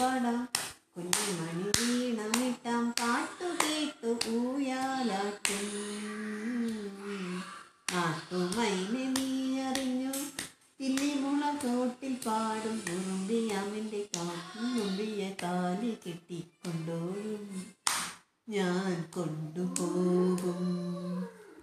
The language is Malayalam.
പാടാം കുഞ്ഞുമണി വീണമിട്ടാം പാട്ടു കേട്ടു ഊയാലാട്ടും നാട്ടുമൈനെ നീ അറിഞ്ഞു. തില്ലിമുള തോട്ടിൽ പാടും ഉറുമ്പി അവന്റെ കാട്ടുമ്പിയ കാലി കെട്ടിക്കൊണ്ടോരും. ഞാൻ കൊണ്ടുപോകും.